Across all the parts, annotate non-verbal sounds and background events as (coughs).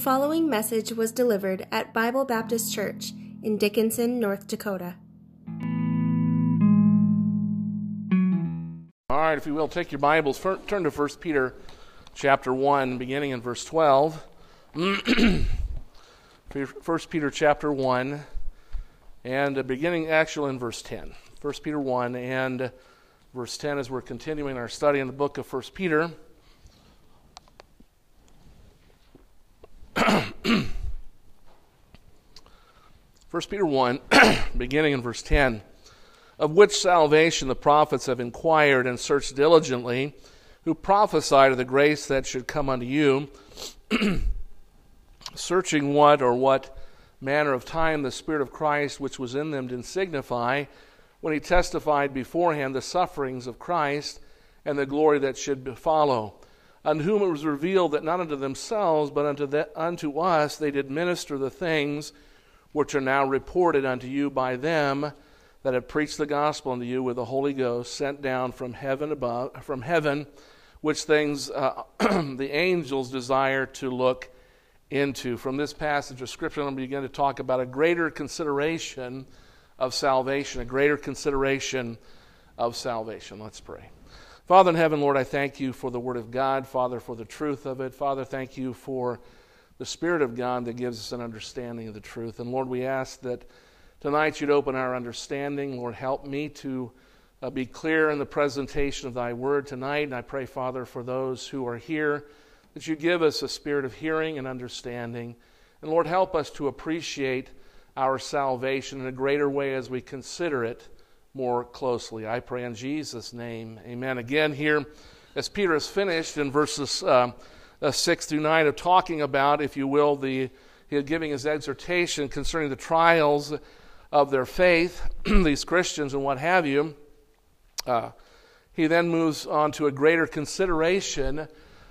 following message was delivered at Bible Baptist Church in Dickinson, North Dakota. All right, if you will, take your Bibles, turn to 1 Peter chapter 1, beginning in verse 12. (clears throat) 1 Peter chapter 1, and beginning actually in verse 10. 1 Peter 1 and verse 10 as we're continuing our study in the book of 1 Peter. 1 Peter 1, (clears throat) beginning in verse 10, of which salvation the prophets have inquired and searched diligently, who prophesied of the grace that should come unto you, (clears throat) searching what or what manner of time the Spirit of Christ which was in them did signify, when he testified beforehand the sufferings of Christ and the glory that should follow. Unto whom it was revealed that not unto themselves, but unto, the, unto us they did minister the things which are now reported unto you by them that have preached the gospel unto you with the Holy Ghost sent down from heaven above, from heaven, which things uh, (clears throat) the angels desire to look into. From this passage of Scripture, I'm going begin to talk about a greater consideration of salvation, a greater consideration of salvation. Let's pray. Father in heaven, Lord, I thank you for the Word of God. Father, for the truth of it. Father, thank you for the Spirit of God that gives us an understanding of the truth. And Lord, we ask that tonight you'd open our understanding. Lord, help me to uh, be clear in the presentation of thy word tonight. And I pray, Father, for those who are here, that you give us a spirit of hearing and understanding. And Lord, help us to appreciate our salvation in a greater way as we consider it more closely. I pray in Jesus' name. Amen. Again, here, as Peter has finished in verses. Uh, uh, 6 through 9 of talking about, if you will, the giving his exhortation concerning the trials of their faith, (clears throat) these Christians and what have you. Uh, he then moves on to a greater consideration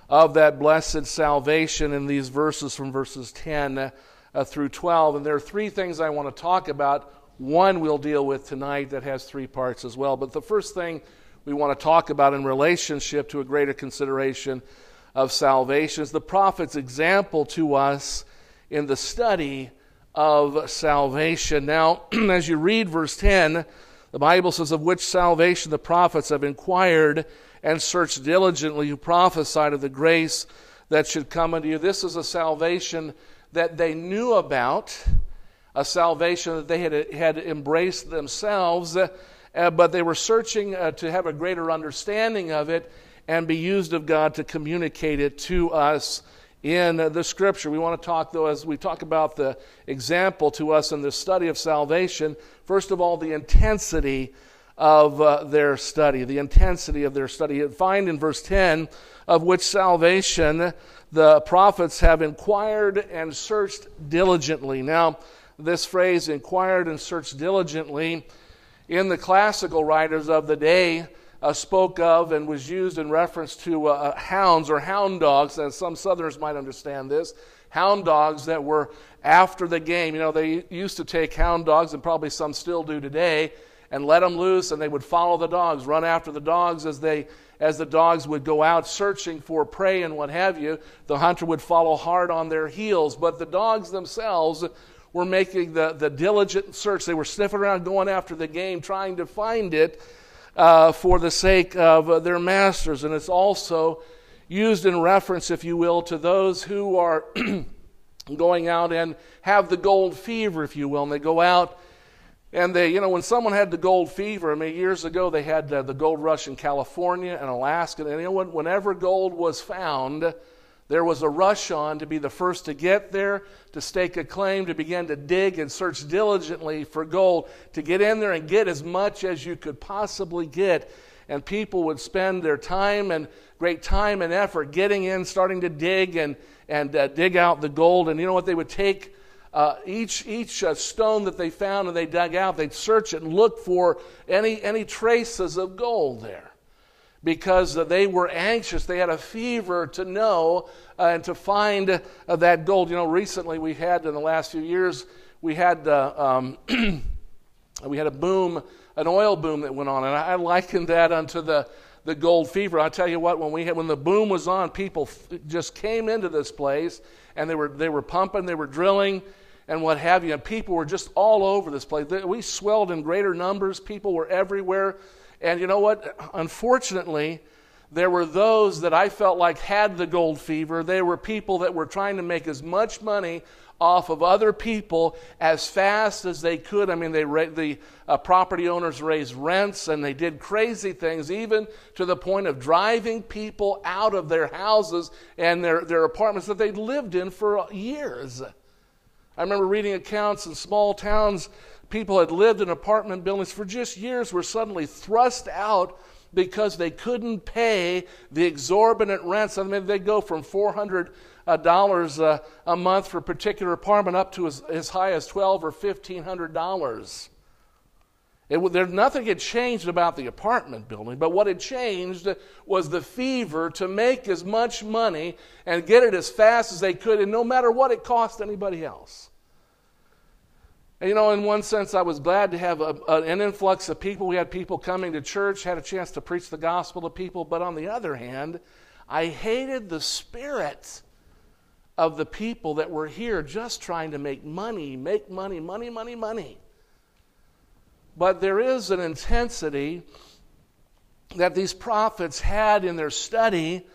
of that blessed salvation in these verses from verses 10 uh, through 12. And there are three things I want to talk about. One we'll deal with tonight that has three parts as well. But the first thing we want to talk about in relationship to a greater consideration of salvation is the prophet's example to us in the study of salvation. Now, (clears throat) as you read verse 10, the Bible says, Of which salvation the prophets have inquired and searched diligently, who prophesied of the grace that should come unto you. This is a salvation that they knew about, a salvation that they had, had embraced themselves, uh, but they were searching uh, to have a greater understanding of it and be used of God to communicate it to us in the scripture. We want to talk, though, as we talk about the example to us in the study of salvation, first of all, the intensity of uh, their study, the intensity of their study. You find in verse 10 of which salvation the prophets have inquired and searched diligently. Now, this phrase, inquired and searched diligently, in the classical writers of the day, uh, spoke of and was used in reference to uh, uh, hounds or hound dogs, and some Southerners might understand this. Hound dogs that were after the game. You know, they used to take hound dogs, and probably some still do today, and let them loose, and they would follow the dogs, run after the dogs as they as the dogs would go out searching for prey and what have you. The hunter would follow hard on their heels, but the dogs themselves were making the, the diligent search. They were sniffing around, going after the game, trying to find it uh, for the sake of uh, their masters. And it's also used in reference, if you will, to those who are (clears throat) going out and have the gold fever, if you will. And they go out and they, you know, when someone had the gold fever, I mean, years ago they had uh, the gold rush in California and Alaska. And you know, whenever gold was found, there was a rush on to be the first to get there, to stake a claim, to begin to dig and search diligently for gold, to get in there and get as much as you could possibly get. And people would spend their time and great time and effort getting in, starting to dig and, and uh, dig out the gold. And you know what? They would take uh, each, each uh, stone that they found and they dug out, they'd search it and look for any, any traces of gold there because they were anxious. They had a fever to know uh, and to find uh, that gold. You know, recently we had, in the last few years, we had, uh, um, (clears throat) we had a boom, an oil boom that went on. And I likened that unto the, the gold fever. I tell you what, when we had, when the boom was on, people f- just came into this place and they were they were pumping, they were drilling, and what have you. And people were just all over this place. We swelled in greater numbers. People were everywhere, and you know what? Unfortunately, there were those that I felt like had the gold fever. They were people that were trying to make as much money off of other people as fast as they could. I mean, they the uh, property owners raised rents and they did crazy things, even to the point of driving people out of their houses and their, their apartments that they'd lived in for years. I remember reading accounts in small towns, people had lived in apartment buildings for just years, were suddenly thrust out because they couldn't pay the exorbitant rents. I mean, they go from 400 uh, dollars a, a month for a particular apartment up to as, as high as twelve or fifteen hundred dollars. There, nothing had changed about the apartment building, but what had changed was the fever to make as much money and get it as fast as they could, and no matter what it cost anybody else. And, you know, in one sense, I was glad to have a, an influx of people. We had people coming to church, had a chance to preach the gospel to people, but on the other hand, I hated the spirit of the people that were here just trying to make money, make money, money, money, money. But there is an intensity that these prophets had in their study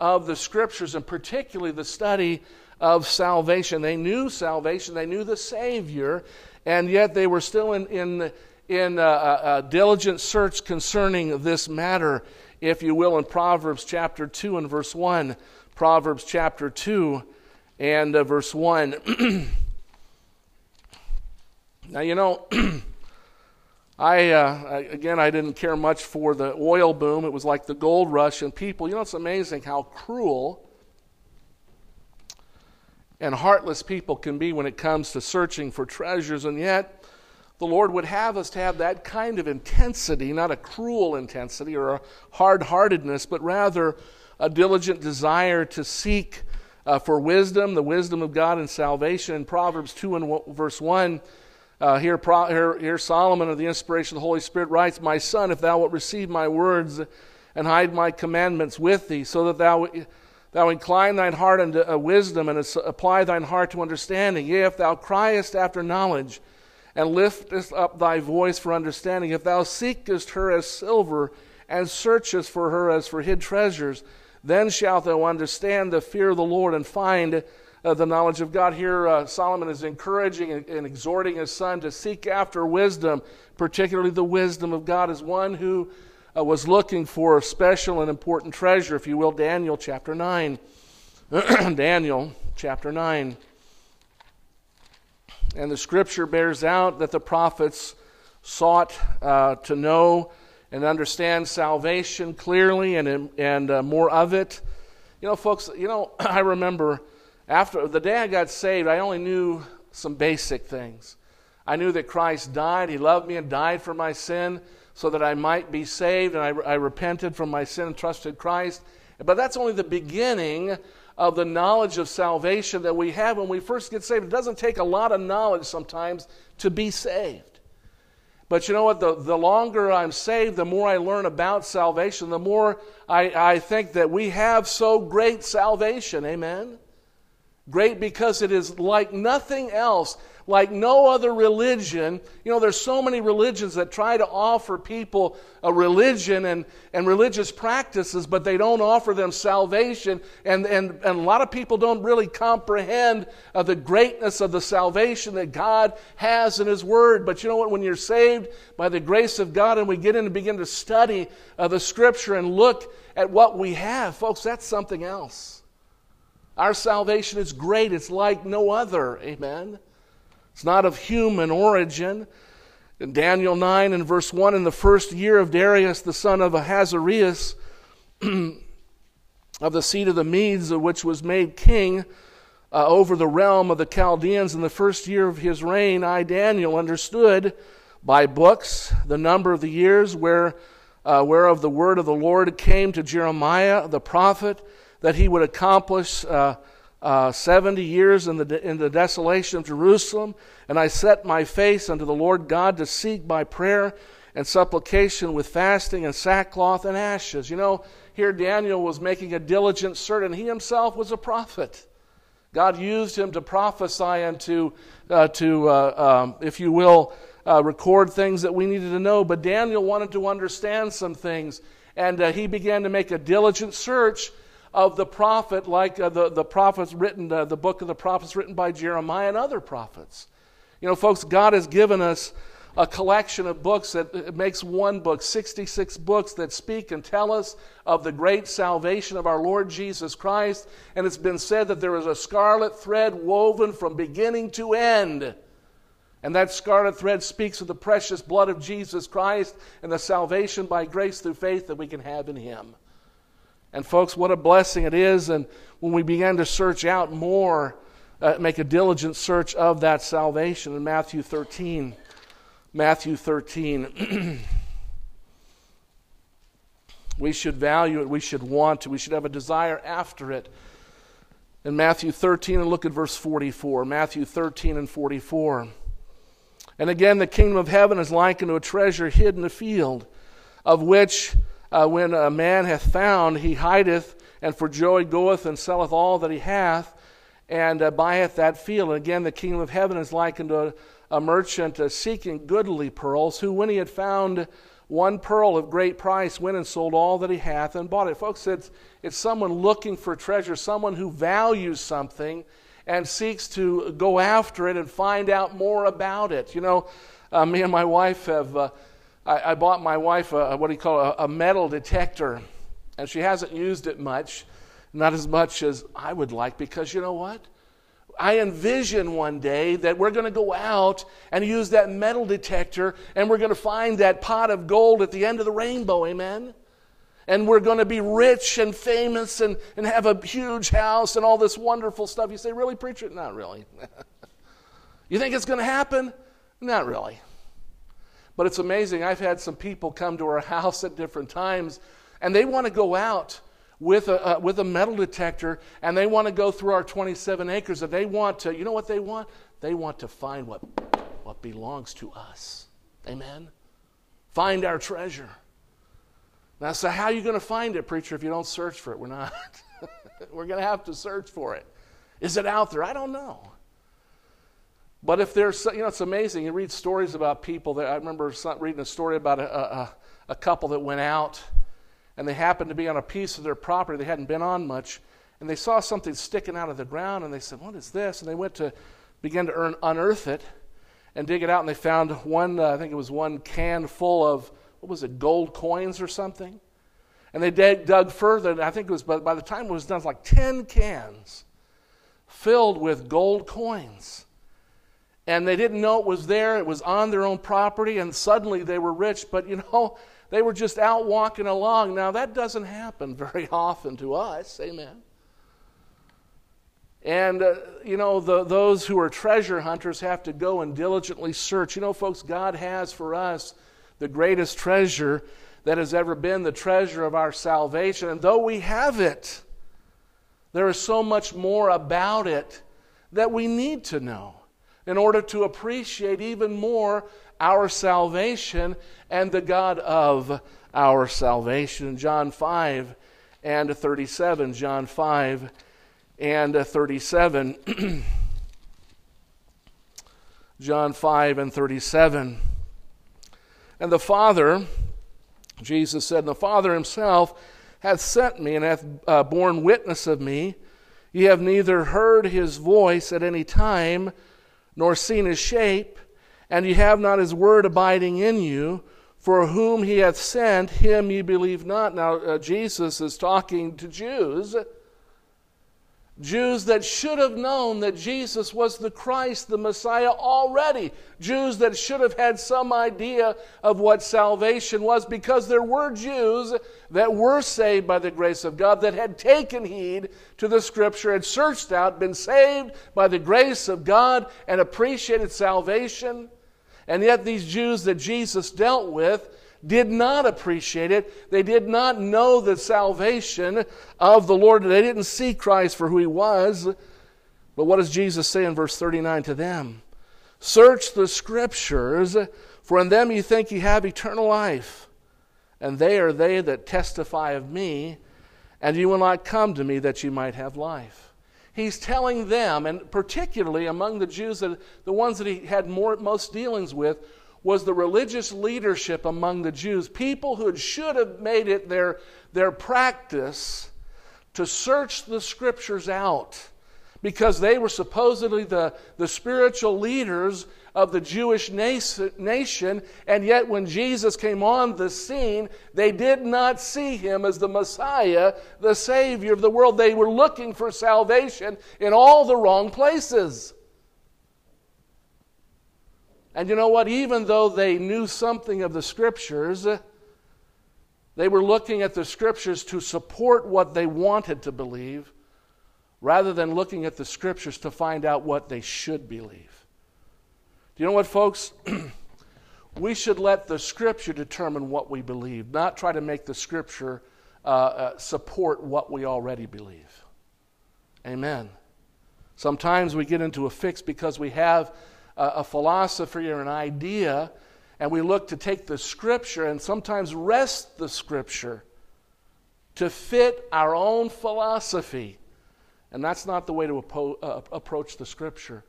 of the scriptures, and particularly the study of salvation. They knew salvation, they knew the Savior, and yet they were still in, in, in a, a, a diligent search concerning this matter, if you will, in Proverbs chapter 2 and verse 1. Proverbs chapter 2 and uh, verse 1. (clears throat) now, you know, (clears throat) I, uh, again, I didn't care much for the oil boom. It was like the gold rush, and people, you know, it's amazing how cruel and heartless people can be when it comes to searching for treasures, and yet the Lord would have us to have that kind of intensity, not a cruel intensity or a hard heartedness, but rather a diligent desire to seek uh, for wisdom, the wisdom of God and salvation. In Proverbs 2 and verse 1, uh, here, here, here Solomon of the inspiration of the Holy Spirit writes, My son, if thou wilt receive my words and hide my commandments with thee, so that thou, thou incline thine heart unto uh, wisdom and apply thine heart to understanding. Yea, if thou criest after knowledge and liftest up thy voice for understanding, if thou seekest her as silver and searchest for her as for hid treasures, then shalt thou understand the fear of the Lord and find uh, the knowledge of God. Here, uh, Solomon is encouraging and, and, exhorting his son to seek after wisdom, particularly the wisdom of God, as one who uh, was looking for a special and important treasure, if you will. Daniel chapter 9. (clears throat) Daniel chapter 9. And the scripture bears out that the prophets sought uh, to know and understand salvation clearly and, and uh, more of it. You know, folks, you know, (clears throat) I remember after the day I got saved, I only knew some basic things. I knew that Christ died, He loved me and died for my sin so that I might be saved, and I, I repented from my sin and trusted Christ. But that's only the beginning of the knowledge of salvation that we have when we first get saved. It doesn't take a lot of knowledge sometimes to be saved. But you know what? The, the longer I'm saved, the more I learn about salvation, the more I, I think that we have so great salvation. Amen? Great because it is like nothing else like no other religion. You know, there's so many religions that try to offer people a religion and, and religious practices, but they don't offer them salvation. And, and, and a lot of people don't really comprehend uh, the greatness of the salvation that God has in His Word. But you know what? When you're saved by the grace of God and we get in and begin to study uh, the Scripture and look at what we have, folks, that's something else. Our salvation is great. It's like no other. Amen. It's not of human origin. In Daniel 9 and verse 1, in the first year of Darius, the son of Ahasuerus, (clears throat) of the seed of the Medes, which was made king uh, over the realm of the Chaldeans, in the first year of his reign, I, Daniel, understood by books the number of the years where, uh, whereof the word of the Lord came to Jeremiah the prophet, that he would accomplish. Uh, uh, 70 years in the, in the desolation of Jerusalem, and I set my face unto the Lord God to seek by prayer and supplication with fasting and sackcloth and ashes. You know, here Daniel was making a diligent search, and he himself was a prophet. God used him to prophesy and to, uh, to uh, um, if you will, uh, record things that we needed to know. But Daniel wanted to understand some things, and uh, he began to make a diligent search of the prophet, like uh, the, the prophets written, uh, the book of the prophets written by Jeremiah and other prophets. You know, folks, God has given us a collection of books that makes one book, 66 books that speak and tell us of the great salvation of our Lord Jesus Christ. And it's been said that there is a scarlet thread woven from beginning to end. And that scarlet thread speaks of the precious blood of Jesus Christ and the salvation by grace through faith that we can have in Him. And, folks, what a blessing it is. And when we began to search out more, uh, make a diligent search of that salvation in Matthew 13. Matthew 13. (clears throat) we should value it. We should want it. We should have a desire after it. In Matthew 13, and look at verse 44. Matthew 13 and 44. And again, the kingdom of heaven is likened to a treasure hid in a field, of which uh, when a man hath found, he hideth, and for joy goeth and selleth all that he hath, and uh, buyeth that field. And again, the kingdom of heaven is likened to a a merchant uh, seeking goodly pearls, who, when he had found one pearl of great price, went and sold all that he hath and bought it. Folks, it's, it's someone looking for treasure, someone who values something and seeks to go after it and find out more about it. You know, uh, me and my wife have, uh, I, I, bought my wife a, what do you call a, a metal detector, and she hasn't used it much, not as much as I would like, because you know what? I envision one day that we're going to go out and use that metal detector and we're going to find that pot of gold at the end of the rainbow, amen? And we're going to be rich and famous and, and have a huge house and all this wonderful stuff. You say, really, preacher? Not really. (laughs) you think it's going to happen? Not really. But it's amazing. I've had some people come to our (laughs) house at different times and they want to go out with a, uh, with a metal detector and they want to go through our 27 acres and they want to, you know what they want? They want to find what, what belongs to us. Amen? Find our treasure. Now, so how are you going to find it, preacher, if you don't search for it? We're not. (laughs) We're going to have to search for it. Is it out there? I don't know. But if there's, you know, it's amazing. You read stories about people that I remember reading a story about a, a, a couple that went out and they happened to be on a piece of their property they hadn't been on much, and they saw something sticking out of the ground, and they said, What is this? And they went to begin to earn, unearth it and dig it out, and they found one, uh, I think it was one can full of, what was it, gold coins or something? And they dug, dug further, and I think it was, by, by the time it was done, it was like 10 cans filled with gold coins. And they didn't know it was there, it was on their own property, and suddenly they were rich. But you know, (laughs) they were just out walking along. Now, that doesn't happen (laughs) very often to us. Amen. And, uh, you know, the, those who are treasure hunters have to go and diligently search. You know, folks, God has for us the greatest treasure that has ever been the treasure of our salvation. And though we have it, there is so much more about it that we need to know in order to appreciate even more our salvation and the God of our salvation. John 5 and 37. John 5 and 37. (clears throat) John 5 and 37. And the Father, Jesus said, and the Father himself hath sent me and hath uh, borne witness of me. Ye have neither heard his voice at any time, nor seen his shape, and ye have not his word abiding in you. For whom he hath sent, him ye believe not. Now, uh, Jesus is talking to Jews. Jews that should have known that Jesus was the Christ, the Messiah already. Jews that should have had some idea of what salvation was because there were Jews that were saved by the grace of God, that had taken heed to the Scripture, had searched out, been saved by the grace of God, and appreciated salvation. And yet, these Jews that Jesus dealt with did not appreciate it. They did not know the salvation of the Lord. They didn't see Christ for who he was. But what does Jesus say in verse 39 to them? Search the scriptures, For in them you think you have eternal life, and they are they that testify of me, and you will not come to me that you might have life. He's telling them, and particularly among the Jews, that the ones that he had more, most dealings with, was the religious leadership among the Jews, people who should have made it their, their practice to search the scriptures out because they were supposedly the, the spiritual leaders of the Jewish nation, and yet when Jesus came on the scene, they did not see him as the Messiah, the Savior of the world. They were looking for salvation in all the wrong places. And you know what? Even though they knew something of the Scriptures, they were looking at the Scriptures to support what they wanted to believe rather than looking at the Scriptures to find out what they should believe. Do you know what, folks? (clears throat) we should let the Scripture determine what we believe, not try to make the Scripture uh, uh, support what we already believe. Amen. Sometimes we get into a fix because we have a, a philosophy or an idea, and we look to take the Scripture and sometimes wrest the Scripture to fit our own philosophy. And that's not the way to uh, approach the Scripture.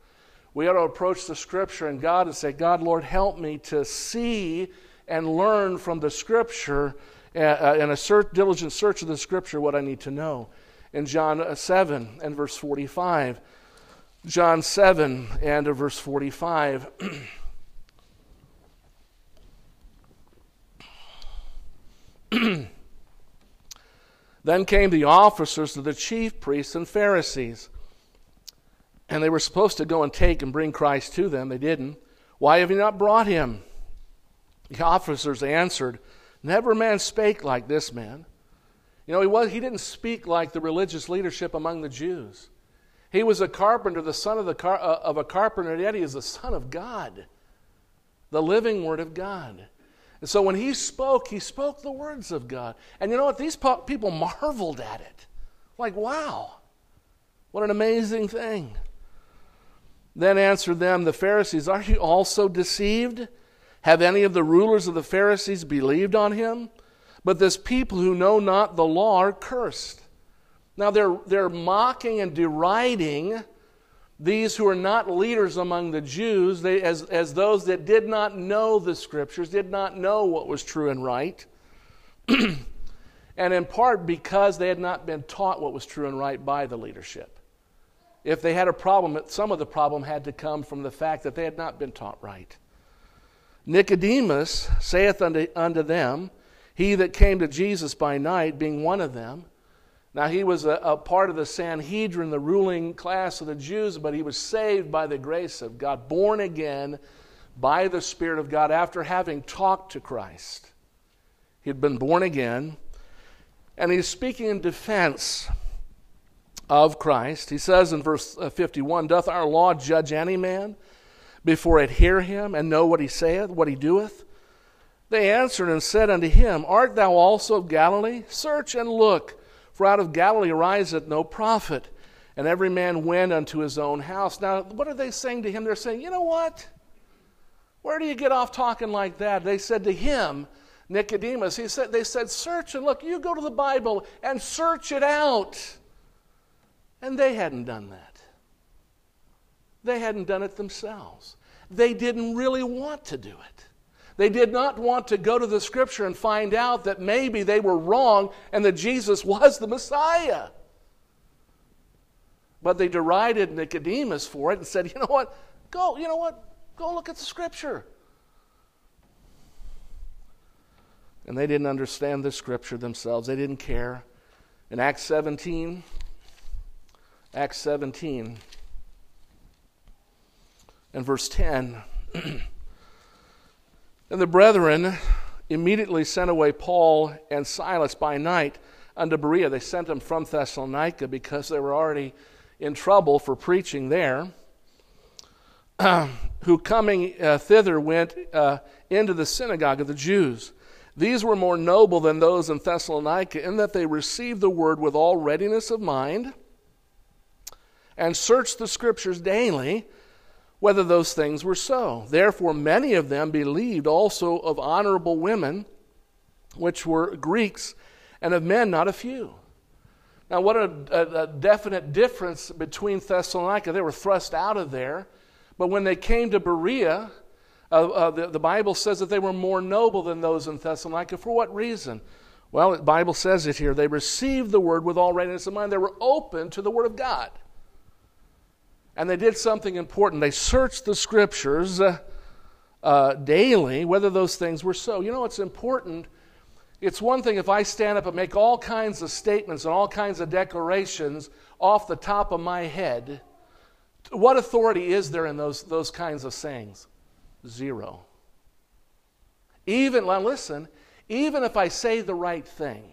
We ought to approach the Scripture and God and say, God, Lord, help me to see and learn from the Scripture uh, uh, in a search, diligent search of the Scripture what I need to know. In John uh, 7 and verse 45, John 7 and verse 45. (clears throat) then came the officers of the chief priests and Pharisees. And they were supposed to go and take and bring Christ to them. They didn't. Why have you not brought him? The officers answered, Never man spake like this man. You know, he, was, he didn't speak like the religious leadership among the Jews. He was a carpenter, the son of, the car, uh, of a carpenter, yet he is the Son of God, the living Word of God. And so when he spoke, he spoke the words of God. And you know what? These people marveled at it. Like, wow, what an amazing thing. Then answered them the Pharisees, Are you also deceived? Have any of the rulers of the Pharisees believed on him? But this people who know not the law are cursed. Now they're, they're mocking and deriding these who are not leaders among the Jews they, as, as those that did not know the scriptures, did not know what was true and right. (clears throat) and in part because they had not been taught what was true and right by the leadership. If they had a problem, some of the problem had to come from the fact that they had not been taught right. Nicodemus saith unto, unto them, He that came to Jesus by night, being one of them, now, he was a, a, part of the Sanhedrin, the ruling class of the Jews, but he was saved by the grace of God, born again by the Spirit of God after having talked to Christ. He had been born again, and he's speaking in defense of Christ. He says in verse uh, 51 Doth our law judge any man before it hear him and know what he saith, what he doeth? They answered and said unto him, Art thou also of Galilee? Search and look for out of Galilee ariseth no prophet. And every man went unto his own house. Now, what are they saying to him? They're saying, you know what? Where do you get off talking like that? They said to him, Nicodemus, he said, they said, search and look, you go to the Bible and search it out. And they hadn't done that. They hadn't done it themselves. They didn't really want to do it. They did not want to go to the scripture and find out that maybe they were wrong and that Jesus (laughs) was the Messiah. But they derided Nicodemus for it and said, you know what? Go, you know what? Go look at the scripture. And they didn't understand the scripture themselves. They didn't care. In Acts 17, Acts 17, and verse 10. (clears throat) And the brethren immediately sent away Paul and Silas by night unto Berea. They sent them from Thessalonica because they were already in trouble for preaching there. (clears throat) who coming uh, thither went uh, into the synagogue of the Jews. These were more noble than those in Thessalonica in that they received the word with all readiness of mind and searched the scriptures daily whether those things were so. Therefore, many of them believed also of honorable women, which were Greeks, and of men not a few. Now, what a, a, a, definite difference between Thessalonica. They were thrust out of there. But when they came to Berea, uh, uh, the, the Bible says that they were more noble than those in Thessalonica. For what reason? Well, the Bible says it here. They received the word with all readiness of mind. They were open to the word of God. And they did something important. They searched the scriptures uh, uh, daily, whether those things were so. You know, it's important. It's one thing if I stand up and make all kinds of statements and all kinds of declarations off the top of my head. What authority is there in those, those kinds of sayings? Zero. Even, now listen, even if I say the right thing,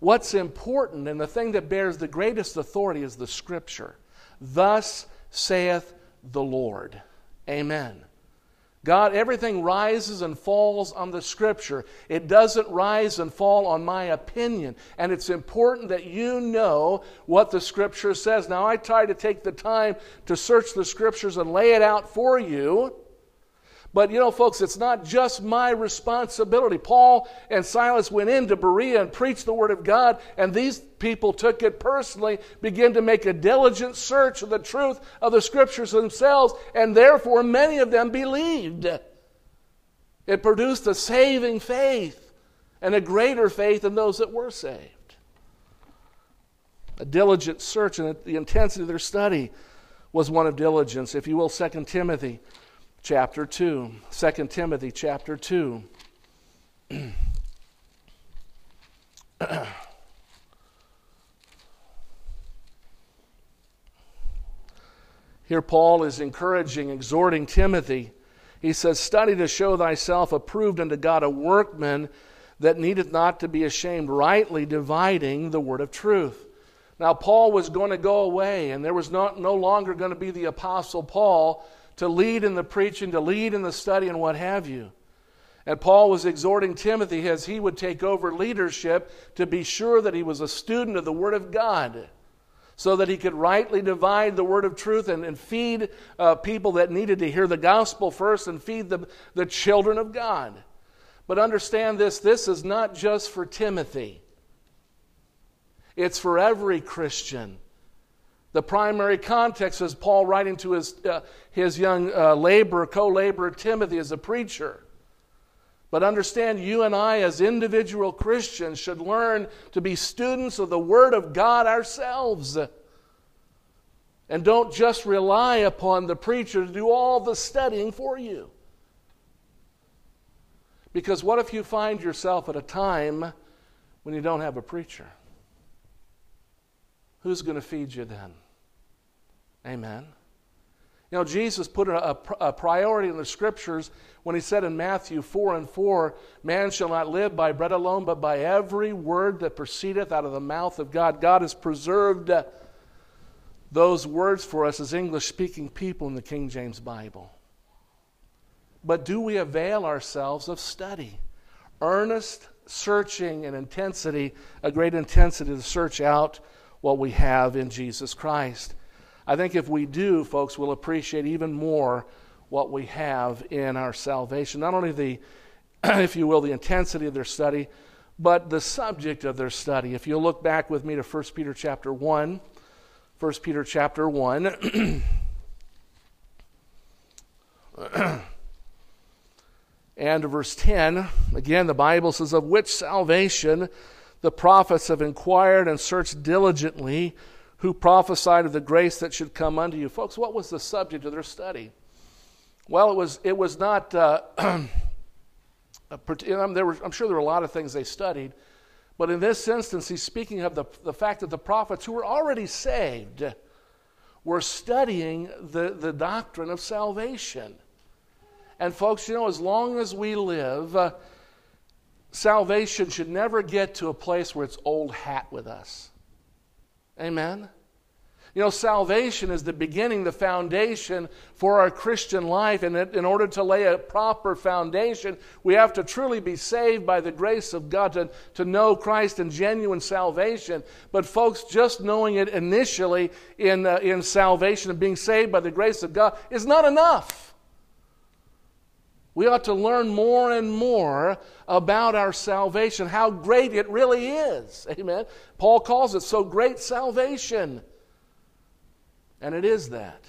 what's important and the thing that bears the greatest authority is the Scripture. Thus saith the Lord. Amen. God, everything rises and falls on the Scripture. It doesn't rise and fall on my opinion. And it's important that you know what the Scripture says. Now, I try to take the time to search the Scriptures and lay it out for you. But you know, folks, it's not just my responsibility. Paul and Silas went into Berea and preached the Word of God, and these people took it personally, began to make a diligent search of the truth of the Scriptures themselves, and therefore many of them believed. It produced a saving faith and a greater faith than those that were saved. A diligent search and the intensity of their study was one of diligence. If you will, 2 Timothy chapter 2. 2 Timothy chapter 2. (clears throat) Here, Paul is encouraging, exhorting Timothy. He says, Study to show thyself approved unto God, a workman that needeth not to be ashamed, rightly dividing the word of truth. Now, Paul was going to go away, and there was not, no longer going to be the Apostle Paul to lead in the preaching, to lead in the study, and what have you. And Paul was exhorting Timothy as he would take over leadership to be sure that he was a student of the Word of God so that he could rightly divide the Word of truth and, and feed uh, people that needed to hear the gospel first and feed the, the children of God. But understand this this is not just for Timothy, it's for every Christian. The primary context is Paul writing to his, uh, his young uh, laborer, co laborer Timothy as a preacher. But understand, you and I, as individual Christians, should learn to be students of the Word of God ourselves. And don't just rely upon the preacher to do all the studying for you. Because what if you find yourself at a time when you don't have a preacher? Who's going to feed you then? Amen. You know, Jesus put a, a, priority in the scriptures when he said in Matthew 4 and 4, Man shall not live by bread alone, but by every word that proceedeth out of the mouth of God. God has preserved those words for us as English speaking people in the King James Bible. But do we avail ourselves of study? Earnest searching and intensity, a great intensity to search out what we have in Jesus Christ. I think if we do, folks, we'll appreciate even more what we have in our salvation. Not only the, (clears throat) if you will, the intensity of their study, but the subject of their study. If you'll look back with me to 1 Peter chapter 1, 1 Peter chapter 1. (clears throat) and verse 10, again, the Bible says, Of which salvation the prophets have inquired and searched diligently who prophesied of the grace that should come unto you. Folks, what was the subject of their study? Well, it was, it was not, uh, (clears throat) there were, I'm sure there were a lot of things they studied, but in this instance, he's speaking of the, the fact that the prophets who were already saved were studying the, the doctrine of salvation. And, folks, you know, as long as we live, uh, salvation should never get to a place where it's old hat with us. Amen? You know, salvation is the beginning, the foundation for our Christian life. And in order to lay a proper foundation, we have to truly be saved by the grace of God to, to know Christ and genuine salvation. But, folks, just knowing it initially in, uh, in salvation and being saved by the grace of God is not enough. We ought to learn more and more about our salvation, how great it really is. Amen. Paul calls it so great salvation. And it is that.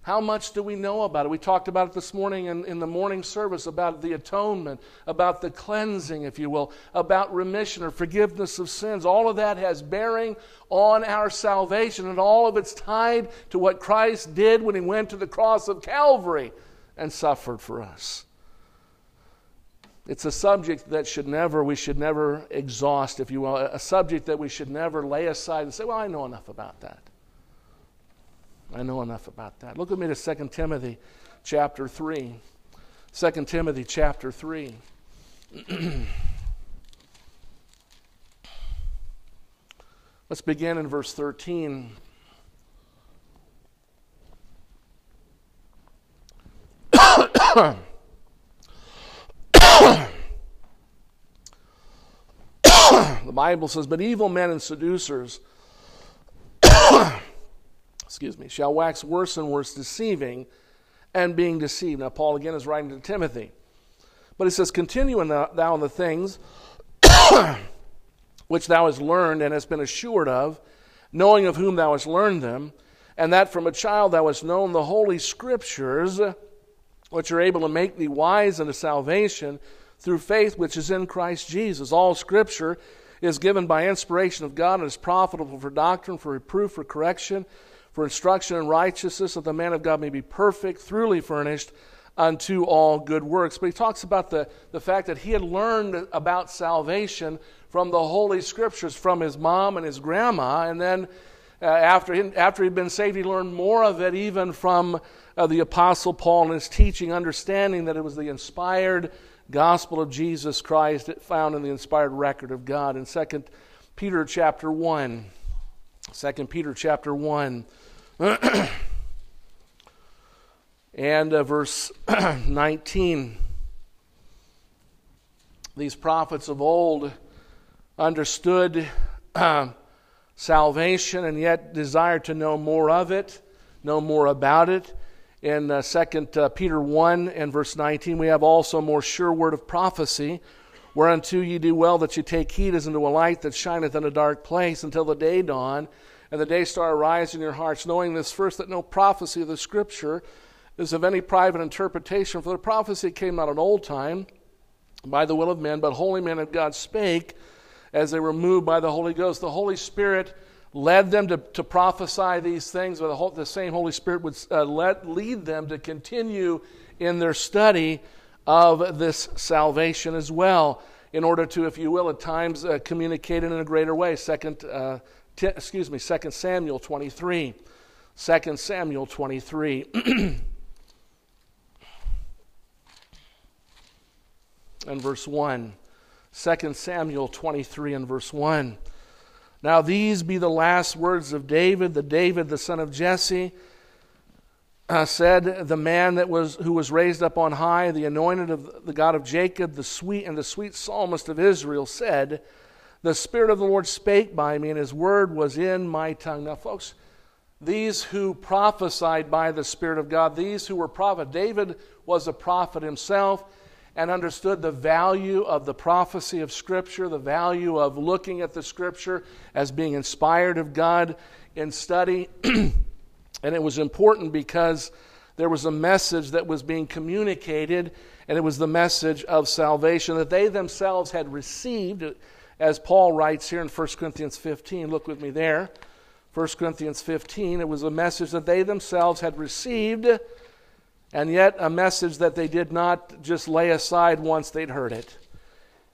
How much do we know about it? We talked about it this morning in, in the morning service about the atonement, about the cleansing, if you will, about remission or forgiveness of sins. All of that has bearing on our salvation, and all of it's tied to what Christ did when he went to the cross of Calvary and suffered for us. It's a subject that should never, we should never exhaust, if you will, a subject that we should never lay aside and say, well, I know enough about that. I know enough about that. Look with me to 2 Timothy chapter 3. 2 Timothy chapter 3. (clears throat) Let's begin in verse 13. (coughs) the Bible says, But evil men and seducers excuse me, shall wax worse and worse, deceiving and being deceived. Now, Paul again is writing to Timothy. But he says, Continue in the, thou in the things (coughs) which thou hast learned and hast been assured of, knowing of whom thou hast learned them, and that from a child thou hast known the holy scriptures, which are able to make thee wise unto salvation through faith which is in Christ Jesus. All scripture is given by inspiration of God and is profitable for doctrine, for reproof, for correction for instruction in righteousness, that the man of God may be perfect, thoroughly furnished unto all good works. But he talks about the, the fact that he had learned about salvation from the Holy Scriptures, from his mom and his grandma, and then uh, after, he, after he'd been saved, he learned more of it even from uh, the Apostle Paul and his teaching, understanding that it was the inspired gospel of Jesus Christ found in the inspired record of God. In 2 Peter chapter 1, 2 Peter chapter 1, (clears throat) and uh, verse (clears throat) 19. These prophets of old understood uh, salvation and yet desired to know more of it, know more about it. In uh, 2 uh, Peter 1 and verse 19, we have also more sure word of prophecy, whereunto ye do well that you take heed as unto a light that shineth in a dark place until the day dawn and the day star arise in your hearts, knowing this first, that no prophecy of the Scripture is of any private interpretation. For the prophecy came not in old time by the will of men, but holy men of God spake as they were moved by the Holy Ghost. The Holy Spirit led them to, to prophesy these things, but the, whole, the same Holy Spirit would uh, let, lead them to continue in their study of this salvation as well, in order to, if you will, at times uh, communicate it in a greater way. Second uh, T- excuse me, 2 Samuel 23. 2 Samuel 23. (clears throat) and verse 1. 2 Samuel 23 and verse 1. Now these be the last words of David, the David, the son of Jesse, uh, said, the man that was who was raised up on high, the anointed of the God of Jacob, the sweet and the sweet psalmist of Israel, said, the Spirit of the Lord spake by me, and His word was in my tongue. Now, folks, these who prophesied by the Spirit of God, these who were prophet, David was a prophet himself and understood the value of the prophecy of Scripture, the value of looking at the Scripture as being inspired of God in study. (clears throat) and it was important because there was a message that was being communicated, and it was the message of salvation that they themselves had received as Paul writes here in 1 Corinthians 15. Look with me there. 1 Corinthians 15, it was a message that they themselves had received, and yet a message that they did not just lay aside once they'd heard it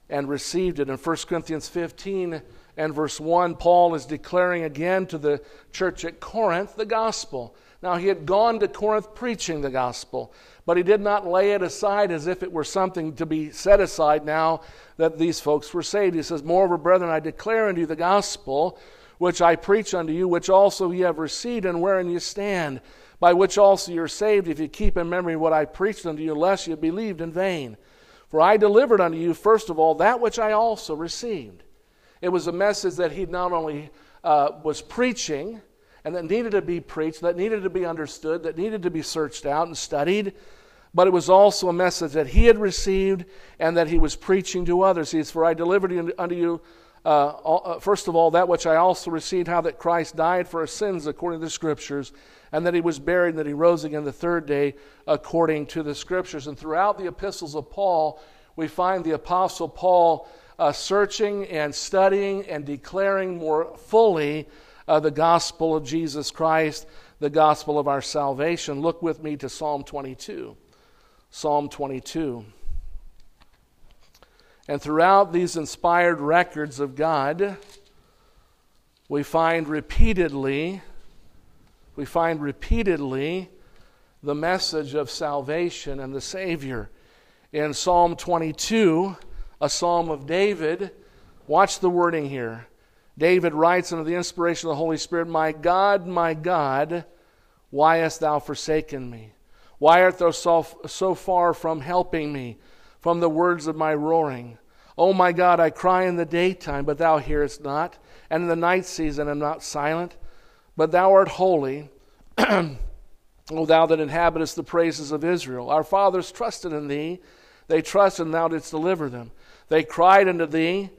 and received it. In 1 Corinthians 15 and verse 1, Paul is declaring again to the church at Corinth the gospel. Now, he had gone to Corinth preaching the gospel, but he did not lay it aside as if it were something to be set aside now that these folks were saved. He says, Moreover, brethren, I declare unto you the gospel which I preach unto you, which also ye have received, and wherein ye stand, by which also ye are saved, if ye keep in memory what I preached unto you, lest ye believed in vain. For I delivered unto you, first of all, that which I also received. It was a message that he not only uh, was preaching, and that needed to be preached, that needed to be understood, that needed to be searched out and studied, but it was also a message that he had received and that he was preaching to others. He says, For I delivered unto you uh, uh, first of all, that which I also received, how that Christ died for our sins according to the Scriptures, and that he was buried, and that he rose again the third day according to the Scriptures. And throughout the epistles of Paul, we find the Apostle Paul uh, searching and studying and declaring more fully uh, the gospel of Jesus Christ, the gospel of our salvation. Look with me to Psalm 22. Psalm 22. And throughout these inspired records of God, we find repeatedly, we find repeatedly the message of salvation and the Savior. In Psalm 22, a psalm of David, watch the wording here. David writes under the inspiration of the Holy Spirit, My God, my God, why hast thou forsaken me? Why art thou so, so far from helping me, from the words of my roaring? Oh my God, I cry in the daytime, but thou hearest not, and in the night season am not silent. But thou art holy, (clears throat) O thou that inhabitest the praises of Israel. Our fathers trusted in thee, they trusted, and thou didst deliver them. They cried unto thee,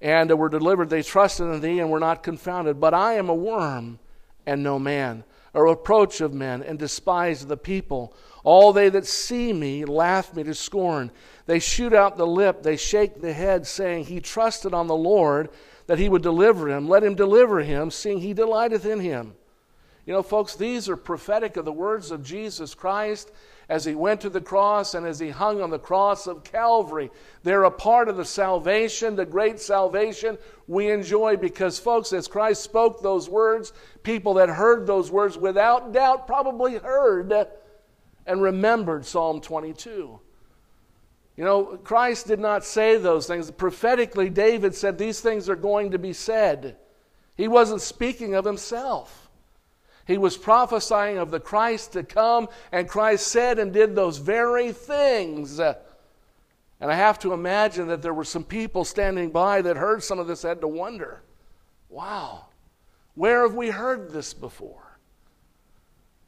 and were delivered. They trusted in thee, and were not confounded. But I am a worm, and no man, a reproach of men, and despised of the people. All they that see me laugh me to scorn. They shoot out the lip, they shake the head, saying, He trusted on the Lord that he would deliver him. Let him deliver him, seeing he delighteth in him. You know, folks, these are prophetic of the words of Jesus Christ as he went to the cross and as he hung on the cross of Calvary. They're a part of the salvation, the great salvation we enjoy because, folks, as Christ spoke those words, people that heard those words without doubt probably heard and remembered Psalm 22. You know, Christ did not say those things. Prophetically, David said these things are going to be said. He wasn't speaking of himself. He was prophesying of the Christ to come, and Christ said and did those very things. And I have to imagine that there were some people standing by that heard some of this, had to wonder wow, where have we heard this before?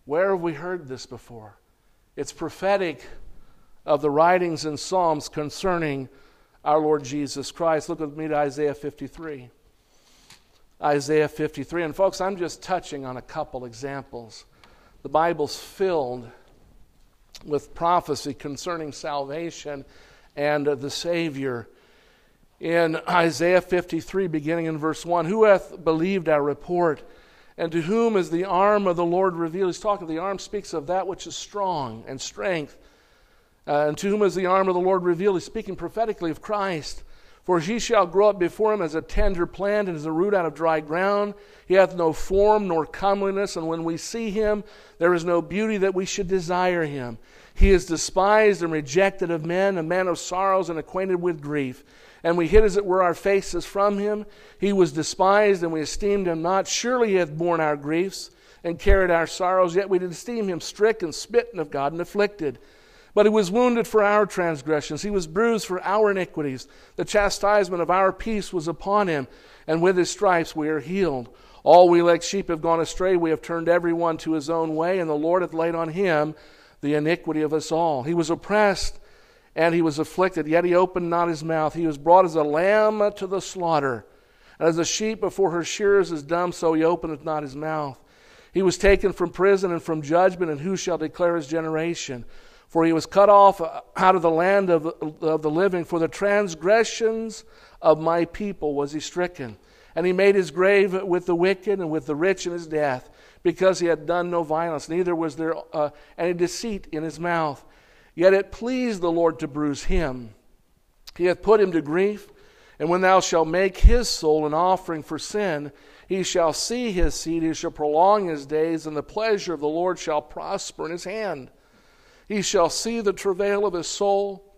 Where have we heard this before? It's prophetic of the writings and Psalms concerning our Lord Jesus Christ. Look with me to Isaiah 53. Isaiah 53. And folks, I'm just touching on a couple examples. The Bible's filled with prophecy concerning salvation and the Savior. In Isaiah 53, beginning in verse 1, who hath believed our report? And to whom is the arm of the Lord revealed? He's talking, the arm speaks of that which is strong and strength. Uh, and to whom is the arm of the Lord revealed? He's speaking prophetically of Christ. For he shall grow up before him as a tender plant and as a root out of dry ground. He hath no form nor comeliness, and when we see him, there is no beauty that we should desire him. He is despised and rejected of men, a man of sorrows and acquainted with grief and we hid as it were our faces from him. He was despised, and we esteemed him not. Surely he hath borne our griefs and carried our sorrows, yet we did esteem him stricken, smitten of God, and afflicted. But he was wounded for our transgressions, he was bruised for our iniquities. The chastisement of our peace was upon him, and with his stripes we are healed. All we like sheep have gone astray, we have turned every one to his own way, and the Lord hath laid on him the iniquity of us all. He was oppressed and he was afflicted, yet he opened not his mouth. He was brought as a lamb to the slaughter. As a sheep before her shearers is dumb, so he openeth not his mouth. He was taken from prison and from judgment, and who shall declare his generation? For he was cut off out of the land of, of the living. For the transgressions of my people was he stricken. And he made his grave with the wicked and with the rich in his death, because he had done no violence, neither was there uh, any deceit in his mouth. Yet it pleased the Lord to bruise him. He hath put him to grief. And when thou shalt make his soul an offering for sin, he shall see his seed, he shall prolong his days, and the pleasure of the Lord shall prosper in his hand. He shall see the travail of his soul,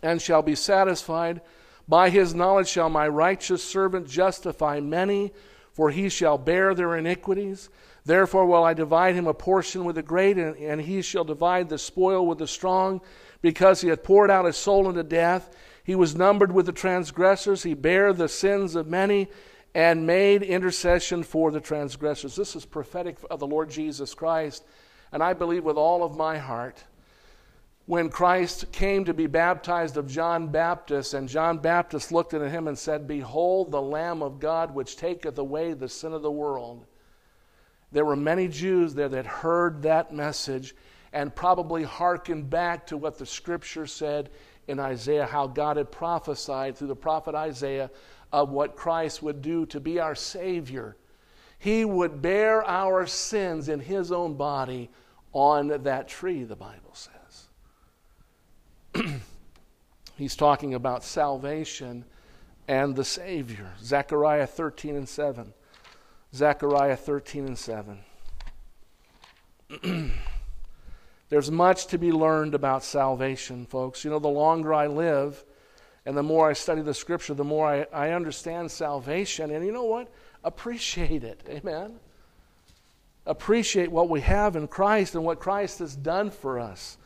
and shall be satisfied. By his knowledge shall my righteous servant justify many, for he shall bear their iniquities. Therefore will I divide him a portion with the great, and, and he shall divide the spoil with the strong, because he hath poured out his soul unto death. He was numbered with the transgressors. He bare the sins of many and made intercession for the transgressors. This is prophetic of the Lord Jesus Christ. And I believe with all of my heart, when Christ came to be baptized of John Baptist, and John Baptist looked at him and said, Behold, the Lamb of God which taketh away the sin of the world. There were many Jews there that heard that message and probably hearkened back to what the scripture said in Isaiah, how God had prophesied through the prophet Isaiah of what Christ would do to be our Savior. He would bear our sins in His own body on that tree, the Bible says. (clears throat) He's talking about salvation and the Savior. Zechariah 13 and 7. Zechariah 13 and 7. (clears throat) There's much to be learned about salvation, folks. You know, the longer I live and the more I study the scripture, the more I, I understand salvation. And you know what? Appreciate it. Amen. Appreciate what we have in Christ and what Christ has done for us.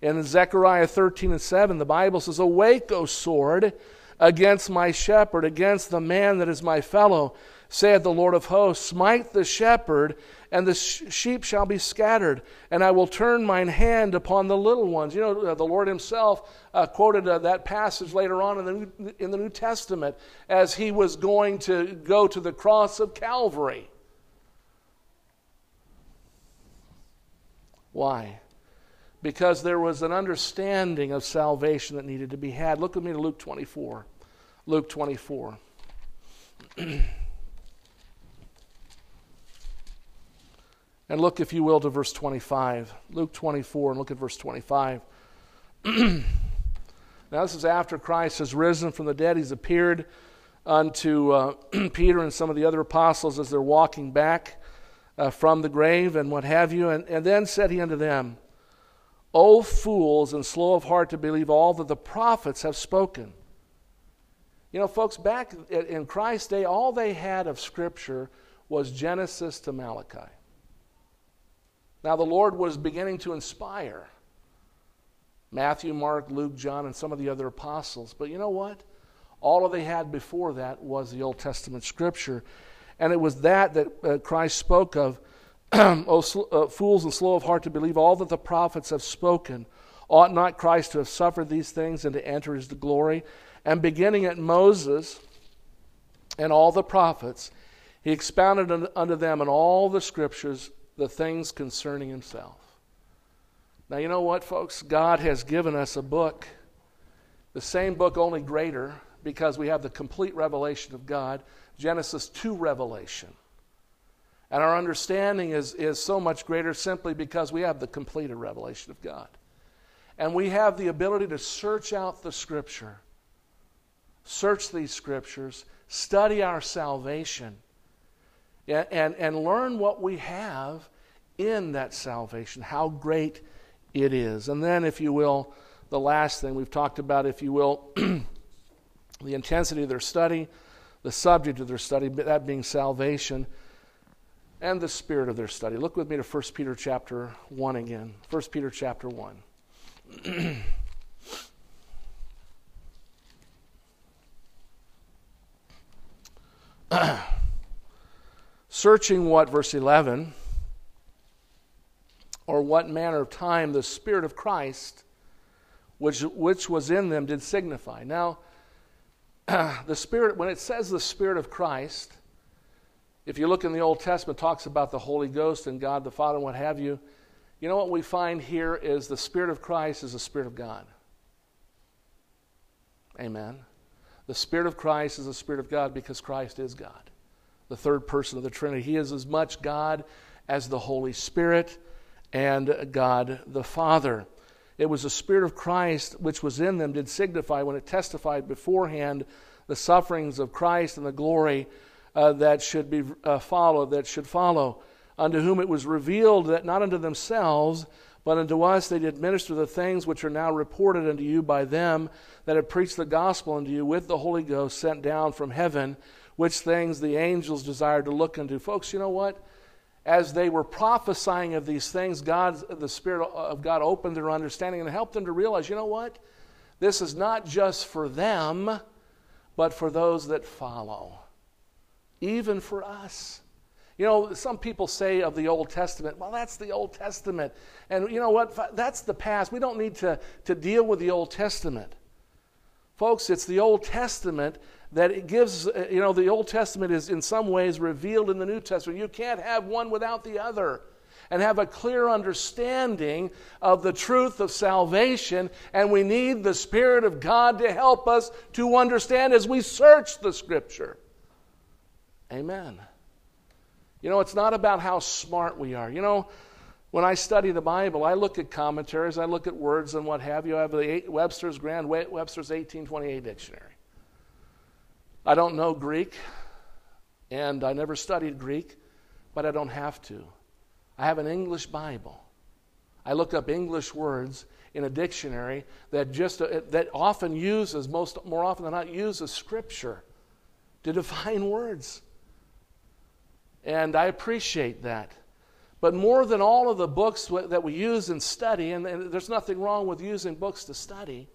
In Zechariah 13 and 7, the Bible says, Awake, O sword, against my shepherd, against the man that is my fellow, saith the Lord of hosts, Smite the shepherd, and the sheep shall be scattered, and I will turn mine hand upon the little ones. You know, uh, the Lord Himself uh, quoted uh, that passage later on in the, New, in the New Testament as He was going to go to the cross of Calvary. Why? Because there was an understanding of salvation that needed to be had. Look with me to Luke 24. Luke 24. (clears throat) And look, if you will, to verse 25. Luke 24, and look at verse 25. (clears throat) now, this is after Christ has risen from the dead. He's appeared unto uh, (clears throat) Peter and some of the other apostles as they're walking back uh, from the grave and what have you. And, and then said he unto them, O fools and slow of heart to believe all that the prophets have spoken. You know, folks, back in Christ's day, all they had of Scripture was Genesis to Malachi. Now, the Lord was beginning to inspire Matthew, Mark, Luke, John, and some of the other apostles. But you know what? All they had before that was the Old Testament scripture. And it was that that uh, Christ spoke of. (clears throat) oh, sl- uh, fools and slow of heart to believe all that the prophets have spoken. Ought not Christ to have suffered these things and to enter his glory? And beginning at Moses and all the prophets, he expounded unto them in all the scriptures the things concerning himself. Now, you know what, folks? God has given us a book, the same book, only greater, because we have the complete revelation of God Genesis to revelation. And our understanding is, is so much greater simply because we have the completed revelation of God. And we have the ability to search out the Scripture, search these Scriptures, study our salvation and, and, and learn what we have in that salvation, how great it is. And then, if you will, the last thing we've talked about, if you will, (clears throat) the intensity of their study, the subject of their study, that being salvation, and the spirit of their study. Look with me to 1 Peter chapter 1 again. 1 Peter chapter 1. (clears throat) searching what, verse 11, or what manner of time the Spirit of Christ, which, which was in them, did signify. Now, (clears throat) the Spirit, when it says the Spirit of Christ, if you look in the Old Testament, talks about the Holy Ghost and God the Father and what have you. You know what we find here is the Spirit of Christ is the Spirit of God. Amen. The Spirit of Christ is the Spirit of God because Christ is God the third person of the Trinity. He is as much God as the Holy Spirit and God the Father. It was the Spirit of Christ which was in them, did signify when it testified beforehand the sufferings of Christ and the glory uh, that should be uh, followed, that should follow, unto whom it was revealed that not unto themselves, But unto us they did minister the things which are now reported unto you by them that have preached the gospel unto you with the Holy Ghost sent down from heaven, which things the angels desired to look unto. Folks, you know what? As they were prophesying of these things, God, the Spirit of God opened their understanding and helped them to realize, you know what? This is not just for them, but for those that follow, even for us. You know, some people say of the Old Testament, well, that's the Old Testament. And you know what? That's the past. We don't need to, to deal with the Old Testament. Folks, it's the Old Testament that it gives, uh, you know, the Old Testament is in some ways revealed in the New Testament. You can't have one without the other and have a clear understanding of the truth of salvation. And we need the Spirit of God to help us to understand as we search the Scripture. Amen. You know, it's not about how smart we are. You know, when I study the Bible, I look at commentaries, I look at words and what have you. I have the Webster's Grand Webster's 1828 dictionary. I don't know Greek, and I never studied Greek, but I don't have to. I have an English Bible. I look up English words in a dictionary that just uh, that often uses most more often than not uses scripture to (laughs) define words. And I appreciate that. But more than all of the books that we use and study, and there's nothing wrong with using books to study,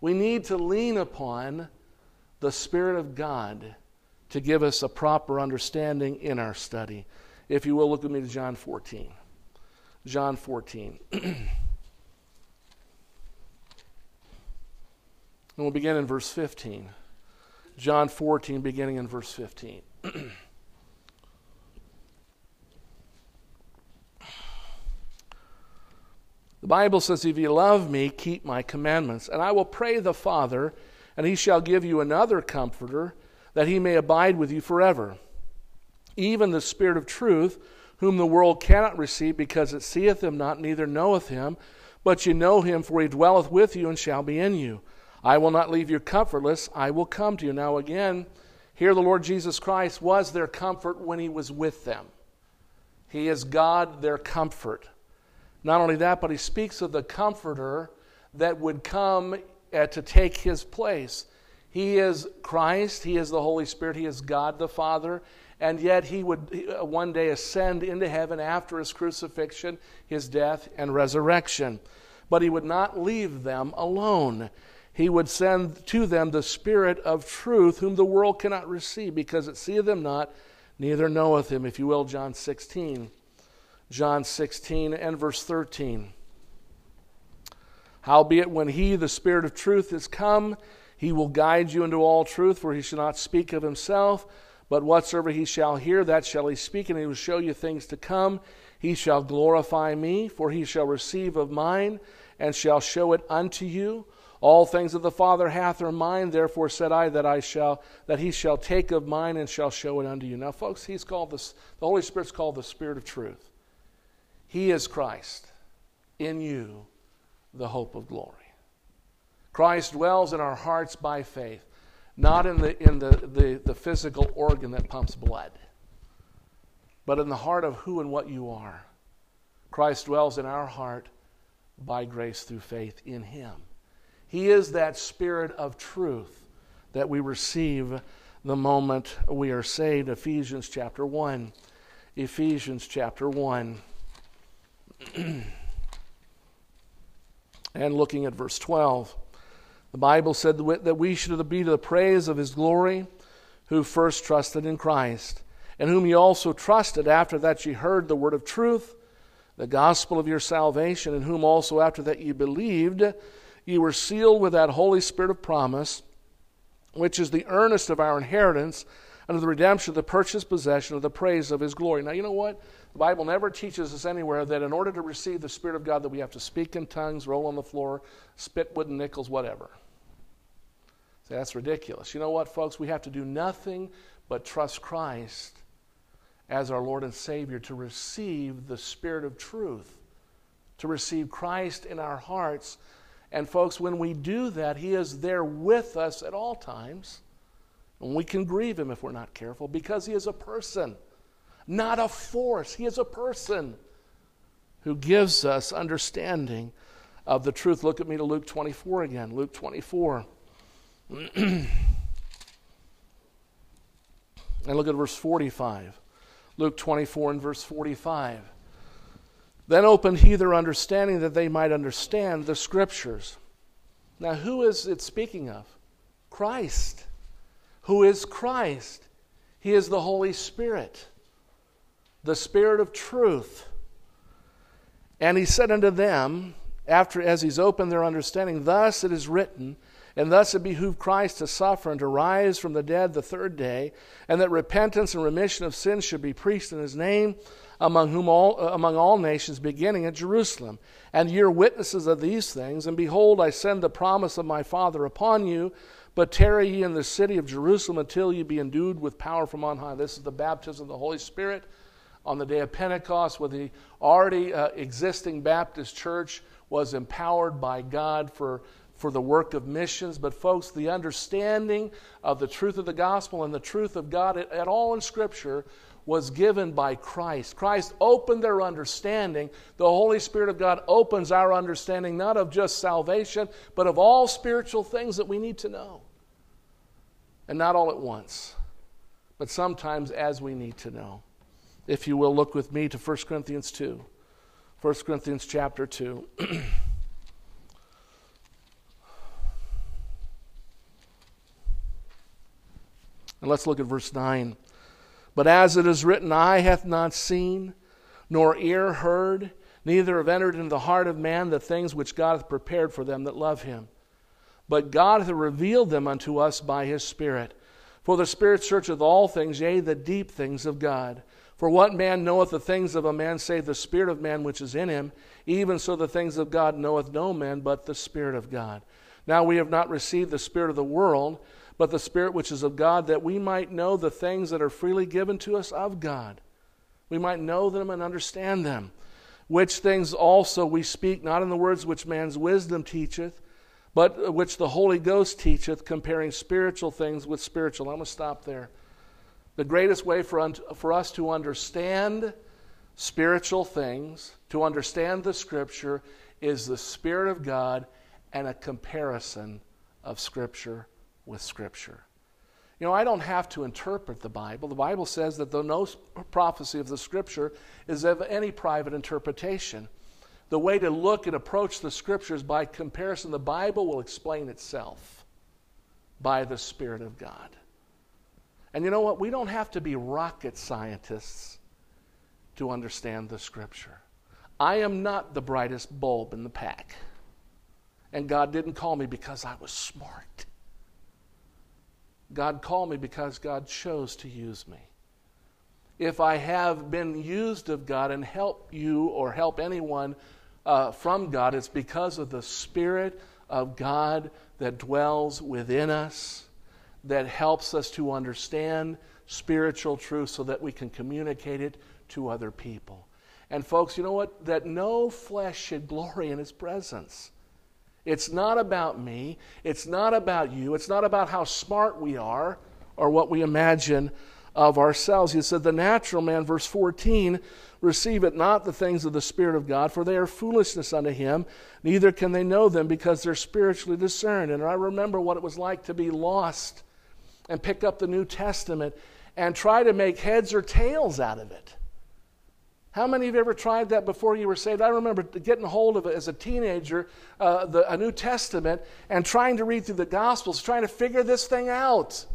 we need to lean upon the Spirit of God to give us a proper understanding in our study. If you will, look with me to John 14. John 14. (clears throat) and we'll begin in verse 15. John 14, beginning in verse 15. (clears throat) The Bible says, If you love me, keep my commandments. And I will pray the Father, and he shall give you another comforter, that he may abide with you forever even the Spirit of truth, whom the world cannot receive, because it seeth him not, neither knoweth him. But you know him, for he dwelleth with you and shall be in you. I will not leave you comfortless, I will come to you. Now, again, here the Lord Jesus Christ was their comfort when he was with them. He is God, their comfort. Not only that, but he speaks of the comforter that would come uh, to take his place. He is Christ, he is the Holy Spirit, he is God the Father, and yet he would uh, one day ascend into heaven after his crucifixion, his death, and resurrection. But he would not leave them alone. He would send to them the Spirit of truth, whom the world cannot receive, because it seeth him not, neither knoweth him. If you will, John 16. John 16 and verse 13. Howbeit, when he, the Spirit of truth, is come, he will guide you into all truth, for he shall not speak of himself but whatsoever he shall hear, that shall he speak, and he will show you things to come. He shall glorify me, for he shall receive of mine, and shall show it unto you. All things that the Father hath are mine, therefore said I that I shall that he shall take of mine and shall show it unto you. Now, folks, he's called this the Holy Spirit's called the Spirit of truth. He is Christ. In you, the hope of glory. Christ dwells in our hearts by faith not in the, in the, the, the physical organ that pumps blood, but in the heart of who and what you are. Christ dwells in our heart by grace through faith in Him. He is that Spirit of truth that we receive the moment we are saved. Ephesians chapter 1. Ephesians chapter 1. (clears throat) and looking at verse 12. The Bible said that we should be to the praise of his glory, who first trusted in Christ, and whom ye also trusted after that ye heard the word of truth, the gospel of your salvation, in whom also after that ye believed, ye were sealed with that Holy Spirit of promise, which is the earnest of our inheritance under the redemption of the purchased possession of the praise of his glory. Now, you know what? The Bible never teaches us anywhere that in order to receive the Spirit of God that we have to speak in tongues, roll on the floor, spit wooden nickels, whatever. Say that's ridiculous. You know what, folks? We have to do nothing but trust Christ as our Lord and Savior to receive the Spirit of truth, to receive Christ in our hearts. And, folks, when we do that, He is there with us at all times. And we can grieve Him if we're not careful because He is a person, not a force. He is a person. who gives us understanding of the truth. Look at me to Luke 24 again. Luke 24. (clears throat) and look at verse 45. Luke 24 and verse 45. Then opened he their understanding that they might understand the scriptures. Now, who is it speaking of? Christ. Who is Christ? He is the Holy Spirit, the Spirit of truth. And he said unto them, after as he's opened their understanding, Thus it is written, and thus it behooved Christ to suffer and to rise from the dead the third day, and that repentance and remission of sins should be preached in his name among whom all among all nations, beginning at Jerusalem. And ye are witnesses of these things. And behold, I send the promise of my Father upon you. But tarry ye in the city of Jerusalem until ye be endued with power from on high. This is the baptism of the Holy Spirit on the day of Pentecost, where the already uh, existing Baptist church was empowered by God for, for the work of missions. But, folks, the understanding of the truth of the gospel and the truth of God at, at all in Scripture was given by Christ. Christ opened their understanding. The Holy Spirit of God opens our understanding not of just salvation, but of all spiritual things that we need to know. And not all at once, but sometimes as we need to know. If you will, look with me to 1 Corinthians 2. 1 Corinthians chapter 2. (clears throat) and let's look at verse 9. But as it is written, eye hath not seen, nor ear heard, neither have entered into the heart of man the things which God hath prepared for them that love him. But God hath revealed them unto us by his Spirit. For the Spirit searcheth all things, yea, the deep things of God. For what man knoweth the things of a man save the Spirit of man which is in him? Even so the things of God knoweth no man but the Spirit of God. Now we have not received the Spirit of the world but the Spirit which is of God, that we might know the things that are freely given to us of God. We might know them and understand them. Which things also we speak, not in the words which man's wisdom teacheth, but which the Holy Ghost teacheth, comparing spiritual things with spiritual. I'm going to stop there. The greatest way for, un- for us to understand spiritual things, to understand the Scripture, is the Spirit of God and a comparison of Scripture with Scripture. You know, I don't have to interpret the Bible. The Bible says that though no prophecy of the Scripture is of any private interpretation, the way to look and approach the Scriptures by comparison, the Bible will explain itself by the Spirit of God. And you know what? We don't have to be rocket scientists to understand the Scripture. I am not the brightest bulb in the pack. And God didn't call me because I was smart. God called me because God chose to use me. If I have been used of God and help you or help anyone uh, from God, it's because of the Spirit of God that dwells within us, that helps us to understand spiritual truth so that we can communicate it to other people. And, folks, you know what? That no flesh should glory in his presence. It's not about me. It's not about you. It's not about how smart we are or what we imagine of ourselves. He said, The natural man, verse 14, receive it not the things of the Spirit of God, for they are foolishness unto him, neither can they know them because they're spiritually discerned. And I remember what it was like to be lost and pick up the New Testament and try to make heads or tails out of it. How many of you ever tried that before you were saved? I remember getting hold of it as a teenager, uh, the, a New Testament, and trying to read through the Gospels, trying to figure this thing out.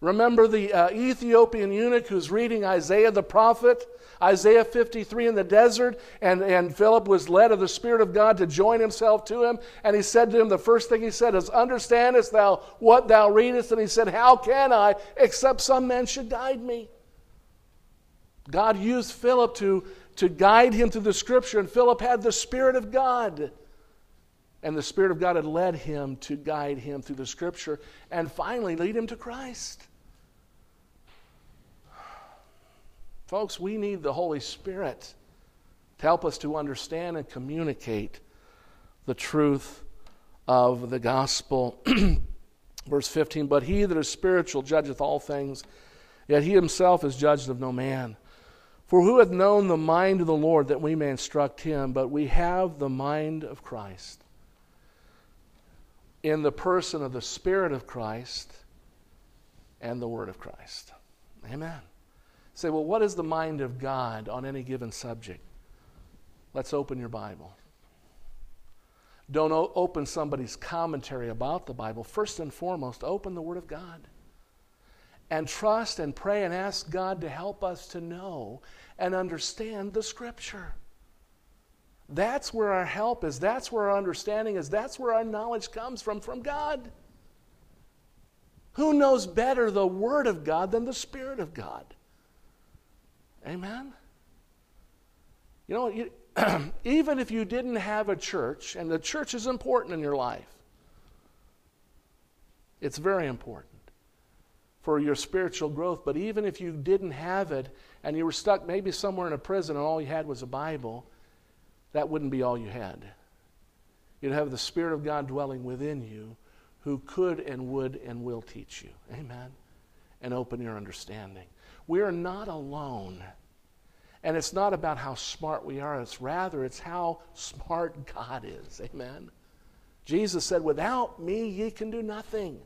Remember the uh, Ethiopian eunuch who's reading Isaiah the prophet, Isaiah 53 in the desert, and, and Philip was led of the Spirit of God to join himself to him. And he said to him, the first thing he said is, Understandest thou what thou readest? And he said, How can I, except some men should guide me? God used Philip to, to guide him through the scripture, and Philip had the Spirit of God. And the Spirit of God had led him to guide him through the scripture and finally lead him to Christ. Folks, we need the Holy Spirit to help us to understand and communicate the truth of the gospel. (clears throat) Verse 15 But he that is spiritual judgeth all things, yet he himself is judged of no man. For who hath known the mind of the Lord that we may instruct him? But we have the mind of Christ. In the person of the Spirit of Christ and the Word of Christ. Amen. Say, well, what is the mind of God on any given subject? Let's open your Bible. Don't o- open somebody's commentary about the Bible. First and foremost, open the Word of God. And trust and pray and ask God to help us to know and understand the Scripture. That's where our help is. That's where our understanding is. That's where our knowledge comes from, from God. Who knows better the Word of God than the Spirit of God? Amen? You know, you, (clears throat) even if you didn't have a church, and the church is important in your life, it's very important for your spiritual growth. But even if you didn't have it and you were stuck maybe somewhere in a prison and all you had was a Bible, that wouldn't be all you had. You'd have the Spirit of God dwelling within you who could and would and will teach you. Amen. And open your understanding. We are not alone. And it's not about how smart we are, it's rather it's how smart God is. Amen. Jesus said, Without me, ye can do nothing.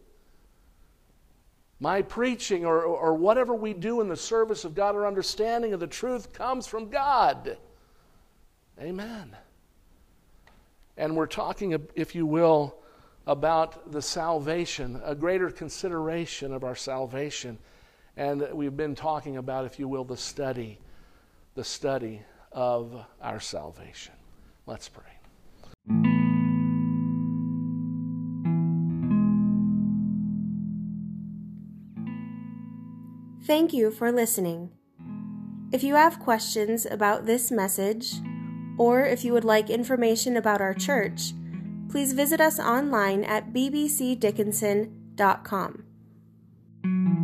My preaching or, or whatever we do in the service of God or understanding of the truth comes from God. Amen. And we're talking, if you will, about the salvation, a greater consideration of our salvation. And we've been talking about, if you will, the study, the study of our salvation. Let's pray. Thank you for listening. If you have questions about this message, or if you would like information about our church, please visit us online at bbcdickinson.com.